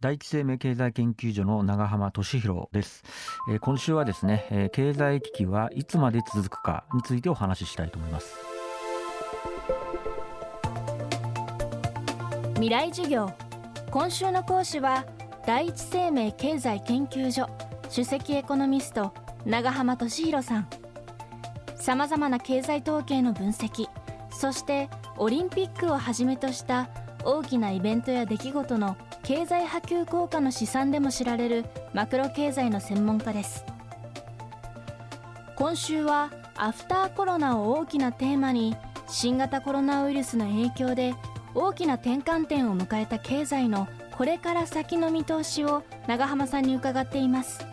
第一生命経済研究所の長浜俊弘です、えー、今週はですね、えー、経済危機はいつまで続くかについてお話ししたいと思います。未来授業。今週の講師は第一生命経済研究所首席エコノミスト長浜俊弘さん。さまざまな経済統計の分析そしてオリンピックをはじめとした大きなイベントや出来事の経済波及効果の試算でも知られるマクロ経済の専門家です。今週はアフターコロナを大きなテーマに新型コロナウイルスの影響で大きな転換点を迎えた経済のこれから先の見通しを長浜さんに伺っています。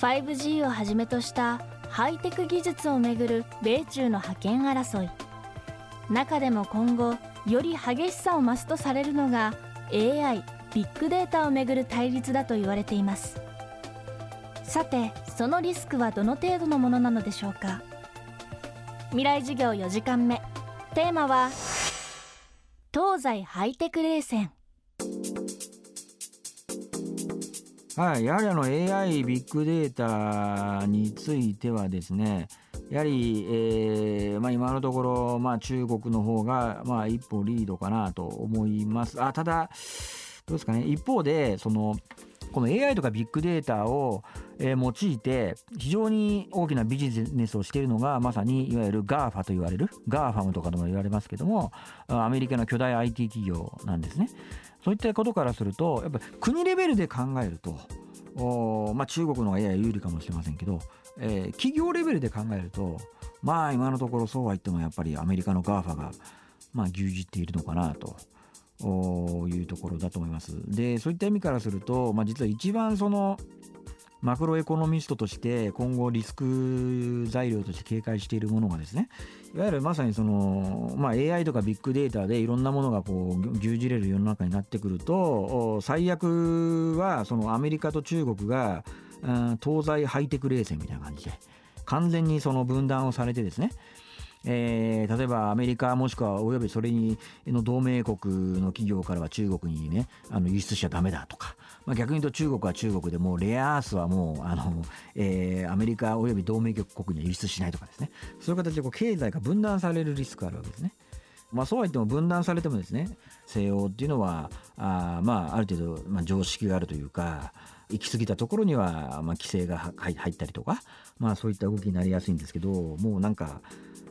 5G をはじめとしたハイテク技術をめぐる米中の覇権争い。中でも今後より激しさを増すとされるのが AI ビッグデータをめぐる対立だと言われています。さてそのリスクはどの程度のものなのでしょうか？未来授業4時間目。テーマは東西ハイテク冷戦。はい、やはりあの AI ビッグデータについてはですねやはり、えーまあ、今のところ、まあ、中国の方が、まあ、一歩リードかなと思います。あただどうですかね一方でそのこの AI とかビッグデータを、えー、用いて非常に大きなビジネスをしているのがまさにいわゆる GAFA と言われる GAFAM とかでも言われますけどもアメリカの巨大 IT 企業なんですね。そういったことからするとやっぱ国レベルで考えるとお、まあ、中国の方がやや有利かもしれませんけどえー、企業レベルで考えるとまあ今のところそうは言ってもやっぱりアメリカの GAFA がまあ牛耳っているのかなと。いうところだと思います。でそういった意味からすると、まあ、実は一番そのマクロエコノミストとして今後リスク材料として警戒しているものがですねいわゆるまさにその、まあ、AI とかビッグデータでいろんなものがこう牛耳れる世の中になってくると最悪はそのアメリカと中国が東西ハイテク冷戦みたいな感じで完全にその分断をされてですねえー、例えばアメリカもしくはおよびそれにの同盟国の企業からは中国にねあの輸出しちゃだめだとか、まあ、逆に言うと中国は中国でもレアアースはもうあの、えー、アメリカおよび同盟国には輸出しないとかですねそういう形でこう経済が分断されるリスクがあるわけですね。まあ、そうは言っても分断されてもですね西欧っていうのはあ,、まあ、ある程度、まあ、常識があるというか行き過ぎたところには、まあ、規制が入ったりとか、まあ、そういった動きになりやすいんですけどもうなんか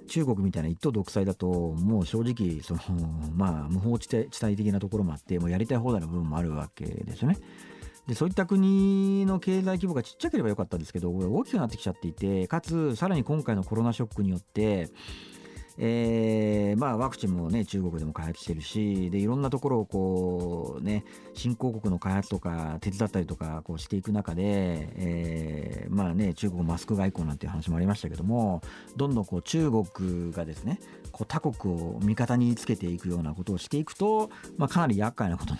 中国みたいな一党独裁だともう正直その、まあ、無法地帯的なところもあってもうやりたい放題の部分もあるわけですよね。でそういった国の経済規模がちっちゃければよかったんですけど大きくなってきちゃっていてかつさらに今回のコロナショックによってえーまあ、ワクチンも、ね、中国でも開発してるしでいろんなところをこう、ね、新興国の開発とか手伝ったりとかこうしていく中で、えーまあね、中国マスク外交なんていう話もありましたけどもどんどんこう中国がですねこう他国を味方につけていくようなことをしていくと、まあ、かなり厄介なことに、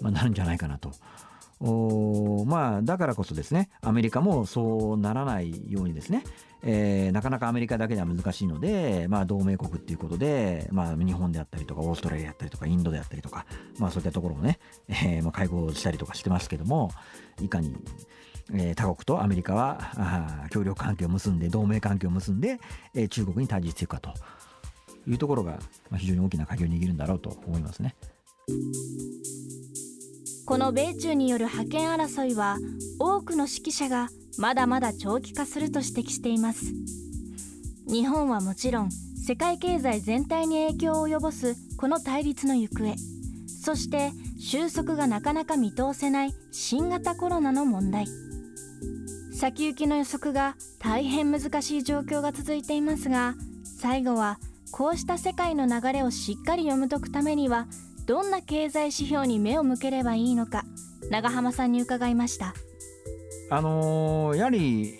まあ、なるんじゃないかなと。まあ、だからこそですねアメリカもそうならないようにですねえー、なかなかアメリカだけでは難しいので、まあ、同盟国っていうことで、まあ、日本であったりとかオーストラリアであったりとかインドであったりとか、まあ、そういったところをね、えーまあ、会合したりとかしてますけどもいかに、えー、他国とアメリカは協力関係を結んで同盟関係を結んで、えー、中国に対峙していくかというところが、ま、非常に大きな鍵を握るんだろうと思いますね。この米中による覇権争いは多くの指揮者がまだまだ長期化すると指摘しています。日本はもちろん世界経済全体に影響を及ぼすこの対立の行方。そして収束がなかなか見通せない新型コロナの問題。先行きの予測が大変難しい状況が続いていますが最後はこうした世界の流れをしっかり読み解くためにはどんな経済指標に目を向ければいいのか長浜さんに伺いました。あのー、やはり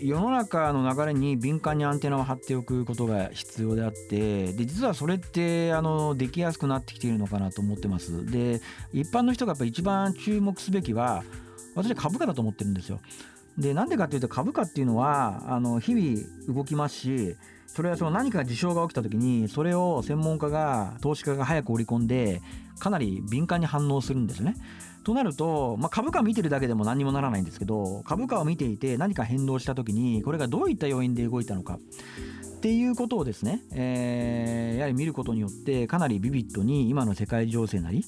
世の中の流れに敏感にアンテナを張っておくことが必要であってで実はそれってあのできやすくなってきているのかなと思ってますで一般の人がやっぱ一番注目すべきは私は株価だと思ってるんですよでなんでかっていうと株価っていうのはあの日々動きますしそれはその何か事象が起きた時にそれを専門家が投資家が早く織り込んでかなり敏感に反応するんですね。となると、まあ、株価見てるだけでも何にもならないんですけど株価を見ていて何か変動した時にこれがどういった要因で動いたのかっていうことをですね、えー、やはり見ることによってかなりビビッドに今の世界情勢なり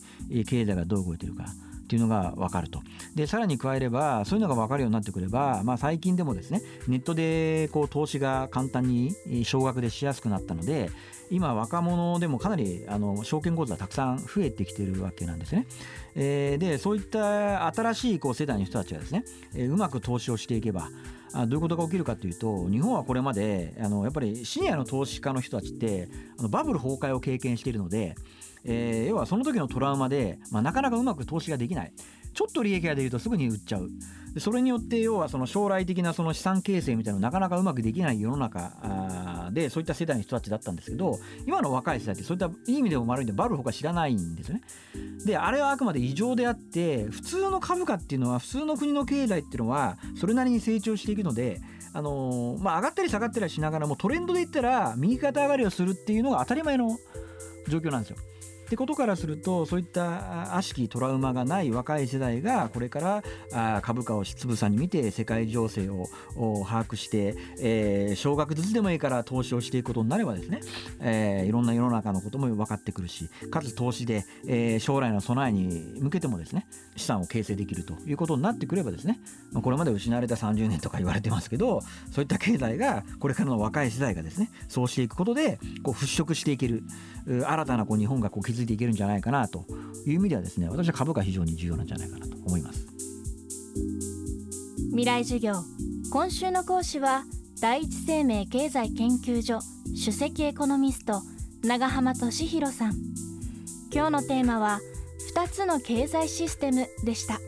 経済がどう動いてるかっていうのが分かるとでさらに加えればそういうのが分かるようになってくれば、まあ、最近でもですねネットでこう投資が簡単に少額でしやすくなったので今若者でもかなりあの証券口座たくさん増えてきてるわけなんですね。えー、でそういった新しいこう世代の人たちがですね、え、うまく投資をしていけばあどういうことが起きるかというと日本はこれまであのやっぱりシニアの投資家の人たちってあのバブル崩壊を経験しているので、えー、要はその時のトラウマで、まあ、なかなかうまく投資ができないちょっと利益が出るとすぐに売っちゃうでそれによって要はその将来的なその資産形成みたいなのなかなかうまくできない世の中でそういった世代の人たちだったんですけど今の若い世代ってそういったいい意味でも悪いんでバルほか知らないんですよね。であれはあくまで異常であって普通の株価っていうのは普通の国の経済っていうのはそれなりに成長していくのであのー、まあ、上がったり下がったりしながらもトレンドで言ったら右肩上がりをするっていうのが当たり前の状況なんですよ。ってことからするとそういった悪しきトラウマがない若い世代がこれから株価をつぶさに見て世界情勢を把握して、え、少額ずつでもいいから投資をしていくことになればですね、え、いろんな世の中のことも分かってくるしかつ投資で、え、将来の備えに向けてもですね資産を形成できるということになってくればですねこれまで失われた30年とか言われてますけどそういった経済がこれからの若い世代がですねそうしていくことでこう払拭していける新たなこう日本がこう築いていけるんじゃないかなという意味ではですね私は株価非常に重要なんじゃないかなと思います。未来授業。今週の講師は第一生命経済研究所首席エコノミスト長浜俊弘さん。今日のテーマは2つの経済システムでした。